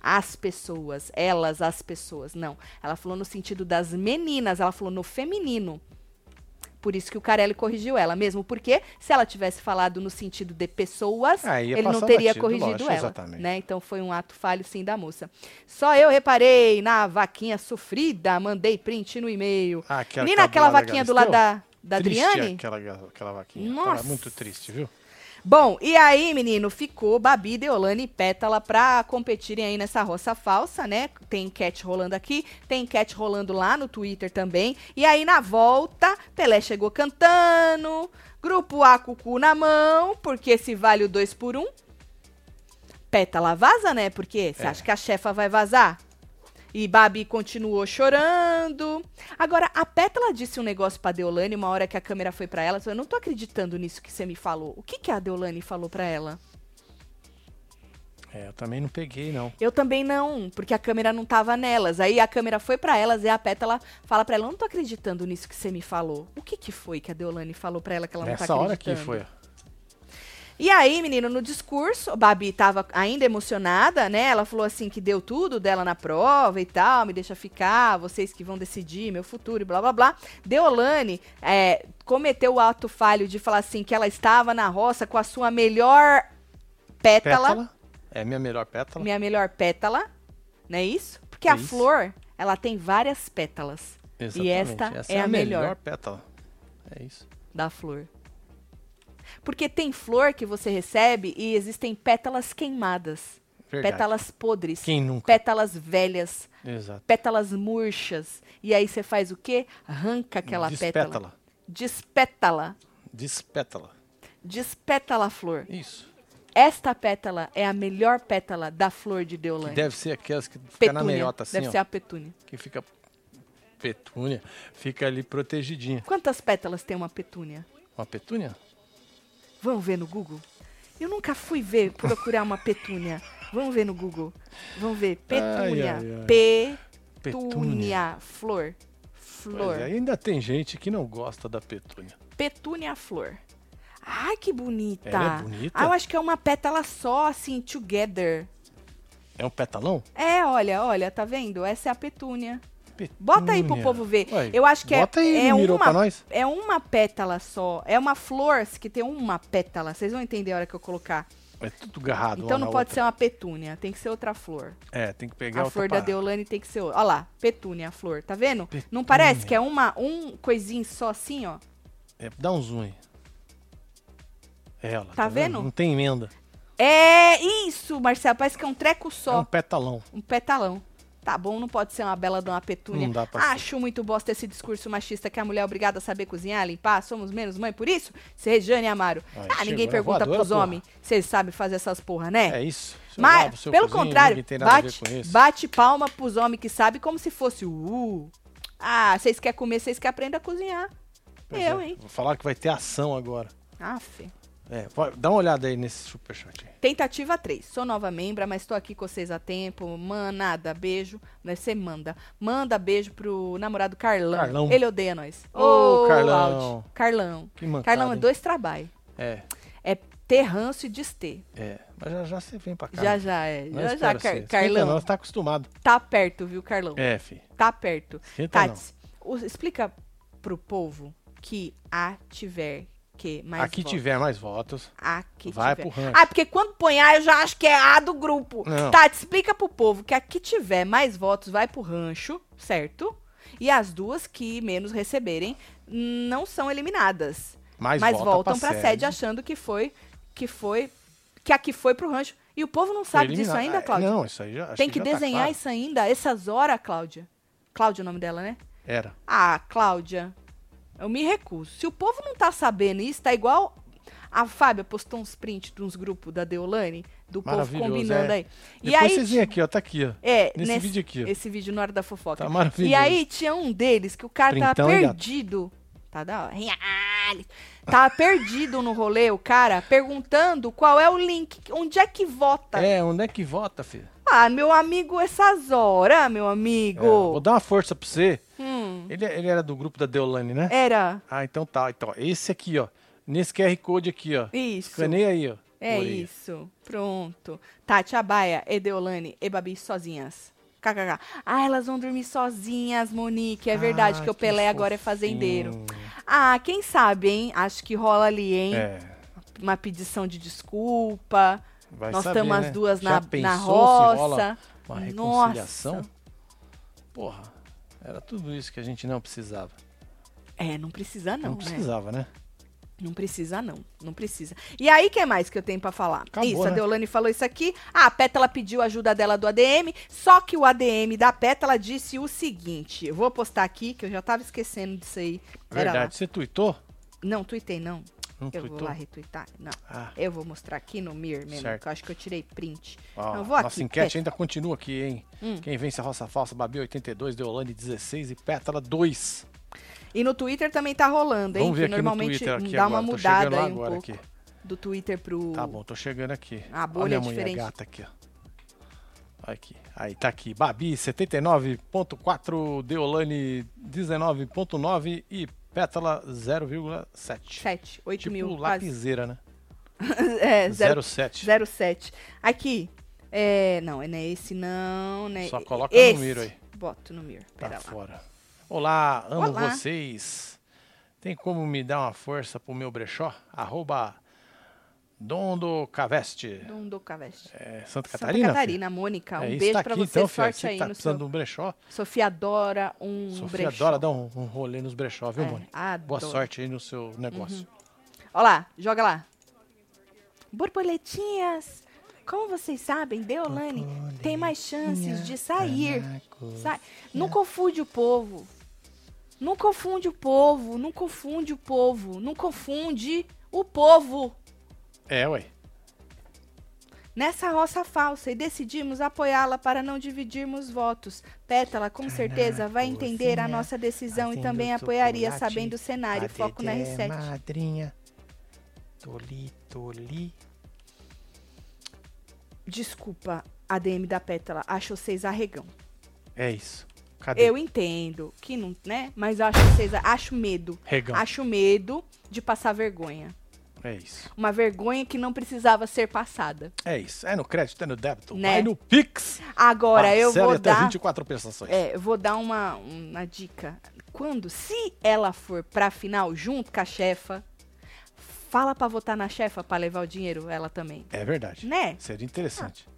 As pessoas, elas, as pessoas. Não. Ela falou no sentido das meninas, ela falou no feminino. Por isso que o Carelli corrigiu ela, mesmo porque se ela tivesse falado no sentido de pessoas, Ah, ele não teria batido, corrigido lógico, ela, exatamente. né? Então foi um ato falho sim da moça. Só eu reparei na vaquinha sofrida, mandei print no e-mail. Ah, aquela Menina, que aquela tava do lado vaquinha do lado da, da Triste Adriane? Aquela, aquela vaquinha. Nossa. Tava muito triste, viu? Bom, e aí, menino, ficou Babi, Deolane e Pétala pra competirem aí nessa roça falsa, né? Tem enquete rolando aqui, tem enquete rolando lá no Twitter também. E aí, na volta, Pelé chegou cantando, grupo A com o cu na mão, porque se vale o dois por um. Pétala vaza, né? Porque você É. acha que a chefa vai vazar? E Babi continuou chorando. Agora, a Pétala disse um negócio pra Deolane, uma hora que a câmera foi pra ela. Eu não tô acreditando nisso que você me falou. O que, que a Deolane falou pra ela? É, eu também não peguei, não. Eu também não, porque a câmera não tava nelas. Aí a câmera foi pra elas e a Pétala fala pra ela: Eu não tô acreditando nisso que você me falou. O que, que foi que a Deolane falou pra ela que ela não Nessa tá hora acreditando? que foi. E aí, menino, no discurso, a Babi tava ainda emocionada, né? Ela falou assim que deu tudo dela na prova e tal, me deixa ficar, vocês que vão decidir meu futuro e blá blá blá. Deolane é, cometeu o ato falho de falar assim que ela estava na roça com a sua melhor pétala, Pétala. É minha melhor pétala. minha melhor pétala, não é isso? Porque É a isso. flor, ela tem várias pétalas. Exatamente. esta Essa é a melhor. melhor pétala. É isso. da flor. Porque tem flor que você recebe e existem pétalas queimadas, Verdade. pétalas podres, Quem nunca? pétalas velhas, Exato. pétalas murchas. E aí você faz o quê? Arranca aquela pétala. Despétala. Despétala. Despétala. Despétala a flor. Isso. Esta pétala é a melhor pétala da flor de Que Deolane. deve ser aquelas que fica na meiota assim, Deve ó. ser a petúnia. Que fica petúnia, fica ali protegidinha. Quantas pétalas tem uma petúnia? Uma petúnia? Vamos ver no Google? Eu nunca fui ver, procurar uma petúnia. Vamos ver no Google. Vamos ver. Petúnia. ai, ai. Petúnia. Petúnia. Flor. Flor. é, ainda tem gente que não gosta da petúnia. Petúnia flor. Ai, que bonita. Ela é bonita? Ah, eu acho que é uma pétala só, assim, together. É um petalão? É, olha, olha, tá vendo? Essa é a petúnia. Bota aí pro povo ver. Ué, eu acho que é, aí, é não uma é uma pétala só. É uma flor que tem uma pétala. Vocês vão entender a hora que eu colocar. É tudo garrado Então não pode outra. ser uma petúnia, tem que ser outra flor. É, tem que pegar A flor da parada. Deolane tem que ser outra. Olha lá, petúnia, a flor, tá vendo? Não Petúnia. parece que é uma um coisinho só assim, ó? É, dá um zoom aí. É ela. Tá vendo? Não tem emenda. É isso, Marcelo, parece que é um treco É só, um petalão. um petalão. Tá bom, não pode ser uma bela de uma petúnia. Não dá pra ser. Acho muito bosta esse discurso machista que a mulher é obrigada a saber cozinhar, limpar, somos menos mãe por isso? Se Rejane Amaro. Aí, ah, ninguém pergunta voadora, pros homens se eles sabem fazer essas porra, né? É isso. Seu Mas, pelo cozinho, contrário, bate, bate palma pros homens que sabem como se fosse o uh. Ah, vocês querem comer, vocês que aprendem a cozinhar. Pois eu, é, hein? Vou falar que vai ter ação agora. Aff. É, dá uma olhada aí nesse superchat. Tentativa 3. Sou nova membra, mas tô aqui com vocês há tempo. Manada, beijo. Ser manda. Manda beijo pro namorado Carlão. Carlão. Ele odeia nós. Ô, Carlão. Áudio. Carlão. Que mancada, Carlão é hein? dois trabalhos. É, É ter ranço e dester. é. Mas já já você vem pra cá. Já, já é. Não Já, já, Car você. Carlão. Você tá acostumado. Tá perto, viu, Carlão? É, fi. Tá perto. Tati, explica pro povo que a tiver que mais Aqui votos. tiver mais votos, A que vai tiver. pro ranking. Ah, porque quando põe A, eu já acho que é A do grupo. Não. Tati, explica pro povo que a que tiver mais votos vai pro rancho, certo? E as duas que menos receberem não são eliminadas. mais mas volta voltam pra pra sede achando que foi que foi que a que foi pro rancho. E o povo não sabe disso ainda, Ah, Cláudia. Não, isso aí já acho Tem que, já tá desenhar claro. isso ainda, essas horas, Cláudia. Cláudia é o nome dela, né? Era. Ah, Cláudia, eu me recuso. Se o povo não tá sabendo isso, tá igual a Fábia postou uns prints de uns grupos da Deolane, do povo combinando é. aí. E Depois aí, vocês veem aqui, ó. Tá aqui, ó. é, nesse vídeo aqui. Esse vídeo na hora da fofoca. Tá maravilhoso. E aí tinha um deles que o cara tava Printão gato. perdido. Tá da hora. Tava perdido no rolê, o cara, perguntando qual é o link, onde é que vota. É, onde é que vota, filho? Ah, meu amigo, essas horas, meu É, amigo. vou dar uma força pra você. Hum, Ele, ele era do grupo da Deolane, né? era Ah, então tá. Então, esse aqui, ó. Nesse QR Code aqui, ó. isso. Escaneia aí, ó. É aí. isso. Pronto. Tati, Abaia, Edeolane e Babi sozinhas. KKK. Ah, elas vão dormir sozinhas, Monique. É verdade Ah, que o Pelé agora é fofinho. fazendeiro. Ah, quem sabe, hein? Acho que rola ali, hein? É, Uma pedição de desculpa. Vai Nós saber, estamos né? as duas na, na roça. Uma reconciliação? Nossa. Porra, era tudo isso que a gente não precisava. É, não precisa Não, não, né? precisava, né? Não precisa, não. Não precisa. E aí, o que mais que eu tenho pra falar? Acabou, isso, a né? Deolane falou isso aqui. Ah, a Pétala pediu ajuda dela do ADM, só que o ADM da Pétala disse o seguinte. Eu vou postar aqui, que eu já tava esquecendo disso aí. Pera lá. Verdade. Você tuitou? Não, tuitei não. Não eu tuitou? vou lá retweetar. Não. Ah, Eu vou mostrar aqui no Mir mesmo, Certo. que eu acho que eu tirei print. ó, eu vou nossa aqui, enquete Pétala. ainda continua aqui, hein? Hum. Quem vence a roça falsa? Babi 82, Deolane 16 e Pétala 2. E no Twitter também tá rolando, hein? Vamos ver que aqui normalmente no Twitter aqui dá agora. uma mudada aí um agora pouco aqui. do Twitter pro... Tá bom, tô chegando aqui. A bolha Olha é diferente. gata aqui, ó. Olha aqui. Aí, tá aqui. Babi 79.4, Deolane 19.9 e Pétala 0,7. 7, 8 Tipo mil, quase. lapiseira, né? é, 0 07. 07. Aqui. É, não, é não é esse não, né? Só coloca esse. no miro aí. Boto no mir. Tá Pera lá. fora. Olá, amo Olá. vocês. Tem como me dar uma força pro meu brechó? Arroba Dom do Caveste. Dom do Caveste. É, Santa Santa Catarina? Catarina, Mônica. filho? Um é beijo tá pra aqui, você. então, filho. Sorte Você aí tá no precisando seu. de um brechó? Sofia adora um Sofia brechó. adora dar um, um rolê nos brechó, viu, É, Mônica? adoro. Boa sorte aí no seu negócio. Olha lá, joga lá. Borboletinhas. Como vocês sabem, Deolane tem mais chances de sair. Sai. Não confunde o povo. Não confunde o povo. Não confunde o povo. Não confunde o povo. É, ué. Nessa roça falsa e decidimos apoiá-la para não dividirmos votos. Pétala, com certeza, vai entender a nossa decisão e também apoiaria, sabendo o cenário. Foco na R7. Madrinha. Toli, toli. Desculpa, ADM da Pétala, acho vocês arregão. É isso. Cadê? Eu entendo que não, né? Mas eu acho vocês. Acho medo. Regão. Acho medo de passar vergonha. É isso. Uma vergonha que não precisava ser passada. É isso. É no crédito, é no débito. Né? Vai no Pix. Agora, eu vou até dar. 24 prestações. É, eu vou dar uma, uma dica. Quando, se ela for pra final junto com a chefa, fala pra votar na chefa pra levar o dinheiro, ela também. É verdade. Né? Seria interessante.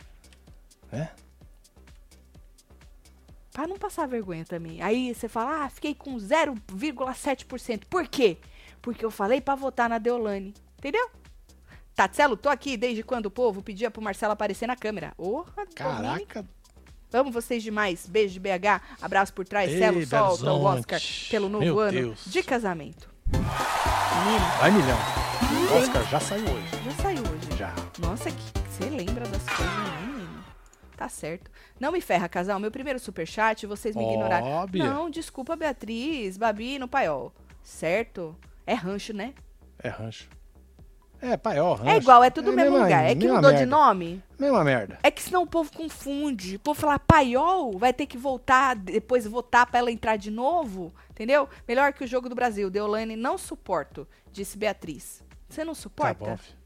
Né? Pra não passar vergonha também. Aí você fala, ah, fiquei com 0,7%. Por quê? Porque eu falei pra votar na Deolane. Entendeu? Tatselo, tô aqui desde quando o povo pedia pro Marcelo aparecer na câmera. Porra, Domini. Caraca. Amo vocês demais. Beijo de BH. Abraço por trás. Ei, Celo, solta o. Oscar pelo novo Meu ano Deus. de casamento. Menino, Vai milhão. O Oscar já saiu hoje. já saiu hoje. Já. Nossa, que você lembra das coisas, né, menino? Tá certo. Não me ferra, casal. Meu primeiro superchat, vocês me ignoraram. Não, desculpa, Beatriz, Babi no paiol. Certo? É rancho, né? É rancho. É, paiol, rancho. É igual, é tudo o mesmo mesma- lugar. É que mudou de merda. nome. Mesma merda. É que senão o povo confunde. O povo fala paiol, vai ter que voltar, depois votar pra ela entrar de novo. Entendeu? Melhor que o jogo do Brasil. Deolane, não suporto, disse Beatriz. Você não Tá suporta? bom, filho.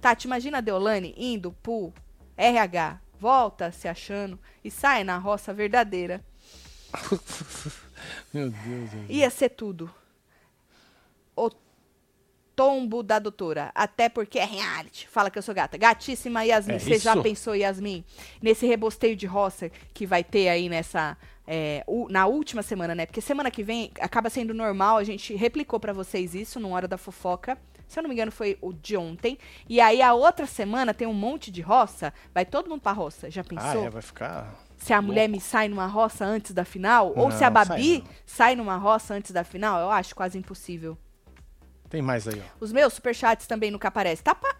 Tati, imagina a Deolane indo pro RH, volta se achando e sai na roça verdadeira. Meu Deus. Deus. Ia ser tudo. O tombo da doutora. Até porque é reality. Fala que eu sou gata. Gatíssima Yasmin. É Você já isso. pensou, Yasmin, nesse rebosteio de roça que vai ter aí nessa. é, u- na última semana, né? Porque semana que vem acaba sendo normal. A gente replicou pra vocês isso no Hora da Fofoca. Se eu não me engano, foi o de ontem. E aí a outra semana tem um monte de roça. Vai todo mundo pra roça. Já Ah, pensou? é, vai ficar. Se a mulher me sai numa roça antes da final, ou se a Não, Babi sai não. sai numa roça antes da final, eu acho quase impossível. Tem mais aí, ó. Os meus superchats também nunca aparecem. Tá, pa-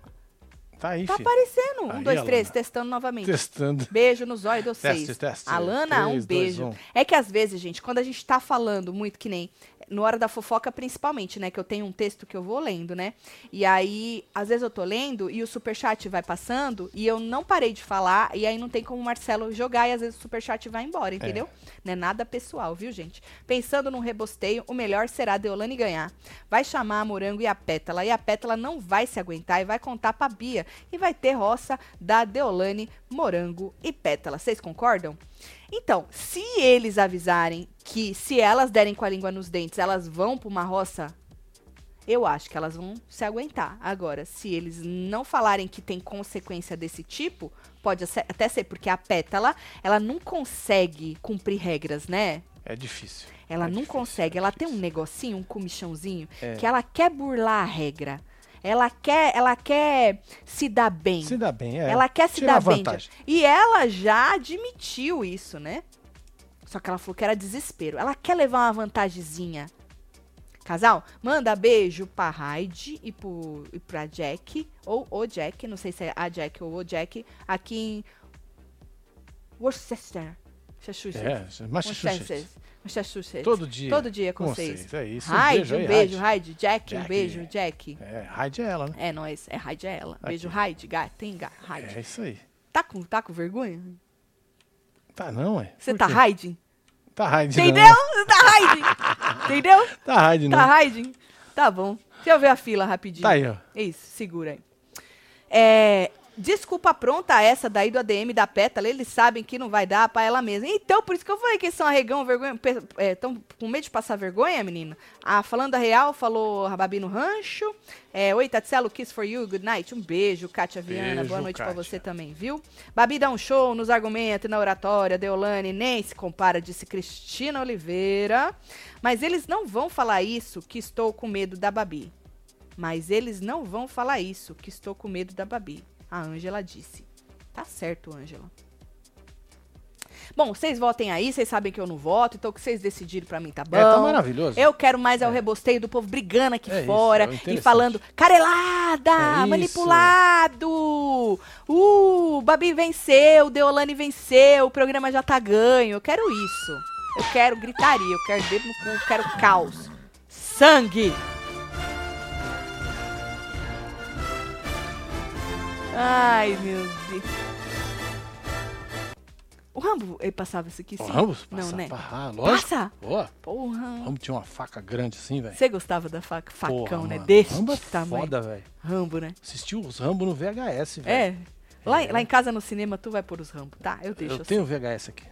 Tá aí, tá filho. aparecendo. Um, Aí, dois, três, Alana. testando novamente. Testando. Beijo no zóio de vocês. Teste, teste. Alana, um Três, dois, beijo. um. É que às vezes, gente, quando a gente tá falando muito que nem no Hora da Fofoca, principalmente, né? Que eu tenho um texto que eu vou lendo, né? E aí, às vezes eu tô lendo e o superchat vai passando e eu não parei de falar e aí não tem como o Marcelo jogar e às vezes o superchat vai embora, entendeu? Não é nada pessoal, viu, gente? Pensando num rebosteio, o melhor será a Deolane ganhar. Vai chamar a Morango e a Pétala e a Pétala não vai se aguentar e vai contar pra Bia e vai ter roça da Deolane, Morango e Pétala. Vocês concordam? Então, se eles avisarem que se elas derem com a língua nos dentes, elas vão pra uma roça, eu acho que elas vão se aguentar. Agora, se eles não falarem que tem consequência desse tipo, pode até ser, porque a pétala, ela não consegue cumprir regras, né? É difícil. Ela É não difícil, consegue. é Ela tem um difícil. negocinho, um comichãozinho, É. que ela quer burlar a regra. Ela quer, ela quer se dar bem. Se dá bem, é. Ela quer se Tira dar bem. vantagem. E ela já admitiu isso, né? Só que ela falou que era desespero. Ela quer levar uma vantagemzinha. Casal, manda beijo pra Hyde e, pro, e pra Jack. Ou o Jack, não sei se é a Jack ou o Jack. Aqui em Worcester. Massachusetts. É, Massachusetts. Massachusetts. Todo dia. Todo dia com com vocês. vocês, é isso. Hyde, Um um beijo Hyde. Hyde. Jack, um Jack. beijo, Jack. É, Hyde é ela, né? É nóis, é Hyde é ela. Beijo. Hyde, gato, tem Hyde. É isso aí. Tá, com, tá com vergonha? Tá não, é? Você tá hiding? Tá Hyde Entendeu? Você tá hiding? Entendeu? Tá Hyde não. Tá hiding? Tá bom. Deixa eu ver a fila rapidinho. Tá aí, ó. Isso, segura aí. É, Desculpa pronta essa daí do ADM da Pétala, eles sabem que não vai dar pra ela mesma. Então, por isso que eu falei que eles são arregão, vergonha, estão com medo de passar vergonha, menina. Ah, falando a real, falou a Babi no rancho. É, Oi, Tatselo, kiss for you, good night. Um beijo, Kátia Viana, boa noite pra Kátia. você também, viu? Babi dá um show nos argumentos e na oratória, Deolane nem se compara, disse Cristina Oliveira. Mas eles não vão falar isso, que estou com medo da Babi. Mas eles não vão falar isso, que estou com medo da Babi. A Ângela disse. Tá certo, Ângela. Bom, vocês votem aí, vocês sabem que eu não voto, então o que vocês decidirem pra mim tá bom. É, tá maravilhoso. Eu quero mais é o rebosteio do povo brigando aqui É isso, fora é o e falando carelada, É isso. manipulado. Uh, Babi venceu, Deolane venceu, o programa já tá ganho. Eu quero isso. Eu quero gritaria, eu quero dedo no cu, eu quero caos. Sangue. Ai, meu Deus. O Rambo, ele passava isso aqui sim? O Rambo? Não, Passa- né? Ah, lógico. Passa? Boa. Porra. O Rambo tinha uma faca grande assim, velho. Você gostava da faca, facão, Porra, né? mano. Desse Rambo é tamanho. foda, velho. Rambo, né? Assistiu os Rambo no VHS, velho. É. Lá, É. lá em casa no cinema tu vai pôr os Rambo, tá? Eu deixo Eu assim. tenho o VHS aqui.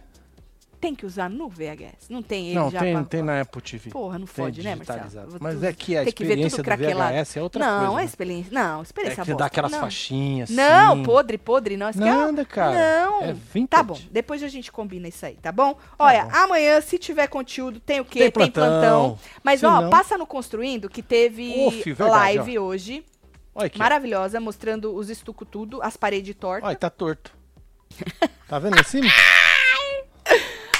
Tem que usar no VHS. Não tem ele não, já tem, pra- tem na Apple TV. Porra, não Tem fode, né, Marcelo? Mas é que a tem que ver experiência do. VHS é outra não, coisa. é né? experiência. Não, É experiência que bosta. dá aquelas não. faixinhas Não, assim. podre, podre, não. Aqui é- Nada, cara. Não. É vintage. Tá bom, depois a gente combina isso aí, tá bom? Olha, bom. amanhã, se tiver conteúdo, tem o quê? Tem plantão. Mas, Se ó, não- passa no Construindo que teve Uf, verdade, live hoje, Olha aqui. maravilhosa, mostrando os estuco tudo, as paredes tortas. Olha, tá torto. Tá vendo em cima?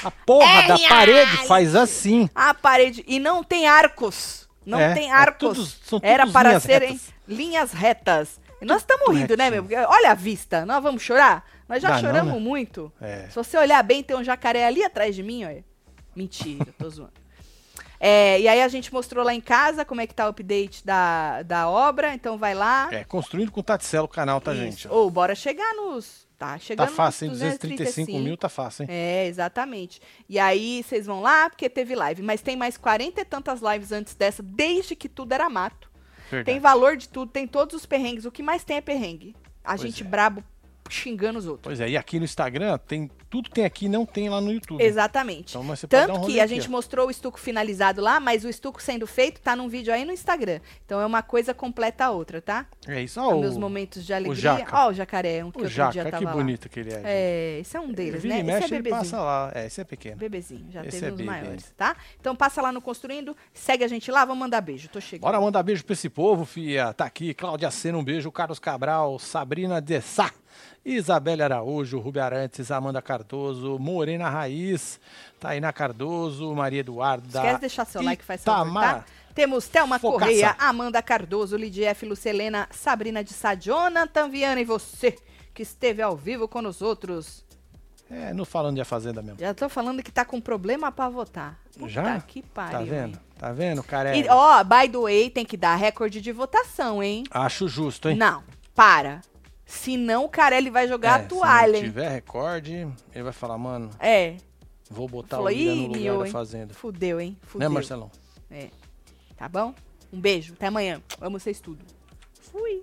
A porra da parede faz assim. A parede. E não tem arcos. Não É, tem é arcos. tudo- são Era para serem retas. linhas retas. E nós estamos Tudo rindo, né, meu? Porque Olha a vista. Nós vamos chorar? Nós já Dá não, choramos né? muito. É. Se você olhar bem, tem um jacaré ali atrás de mim, olha. Mentira, tô zoando. É, e aí a gente mostrou lá em casa como é que tá o update da, da obra. Então vai lá. É, construindo com o Taticelo o canal, tá, Isso. gente? Ou bora chegar nos. Tá Tá chegando fácil, hein? nos 235 mil tá fácil, hein? É, exatamente. E aí vocês vão lá, porque teve live. Mas tem mais 40 e tantas lives antes dessa, desde que tudo era mato. Tem Verdade. valor de tudo, tem todos os perrengues. O que mais tem é perrengue. A Pois gente é. brabo xingando os outros. Pois é, e aqui no Instagram tem tudo que tem aqui não tem lá no YouTube. Exatamente. Então, mas você pode dar Tanto um que a aqui, gente ó. mostrou o estuco finalizado lá, mas o estuco sendo feito tá num vídeo aí no Instagram. Então é uma coisa completa a outra, tá? É isso, ó. meus o, momentos de alegria. Ó, o jacaré, um que o outro Jaca, dia tava que lá. bonito que ele é. É, esse é um deles, né? e Esse mexe, é ele bebezinho. passa lá. É, esse é pequeno. Bebezinho, já Esse teve é uns bebê. maiores, tá? Então passa lá no Construindo, segue a gente lá, vamos mandar beijo, tô chegando. Bora mandar beijo pra esse povo, fia. Tá aqui, Cláudia Sena, um beijo. Carlos Cabral, Sabrina de Sá, Isabelle Araújo, Rubi Arantes, Amanda Cardoso, Morena Raiz, Tainá Cardoso, Maria Eduarda. Esquece de deixar seu like, faz favor, tá? Temos Thelma Focaça. Correia, Amanda Cardoso, Lidia F. Lucelena, Sabrina de Sá, Jonathan Viana e você, que esteve ao vivo com os outros. É, não falando de A Fazenda mesmo. Já tô falando que tá com problema pra votar. Puta Já? que pariu. Tá vendo? hein? Tá vendo, cara? E, ó, by the way, tem que dar recorde de votação, hein? Acho justo, hein? Não, para. Se não o Carelli vai jogar é, a toalha. Se tiver recorde, ele vai falar, mano. É. Vou botar Falou, o Willian no lugar meu, da fazenda. Fudeu, hein? Né, Fudeu. Né, Marcelão? É. Tá bom? Um beijo, até amanhã. Amo vocês tudo. Fui.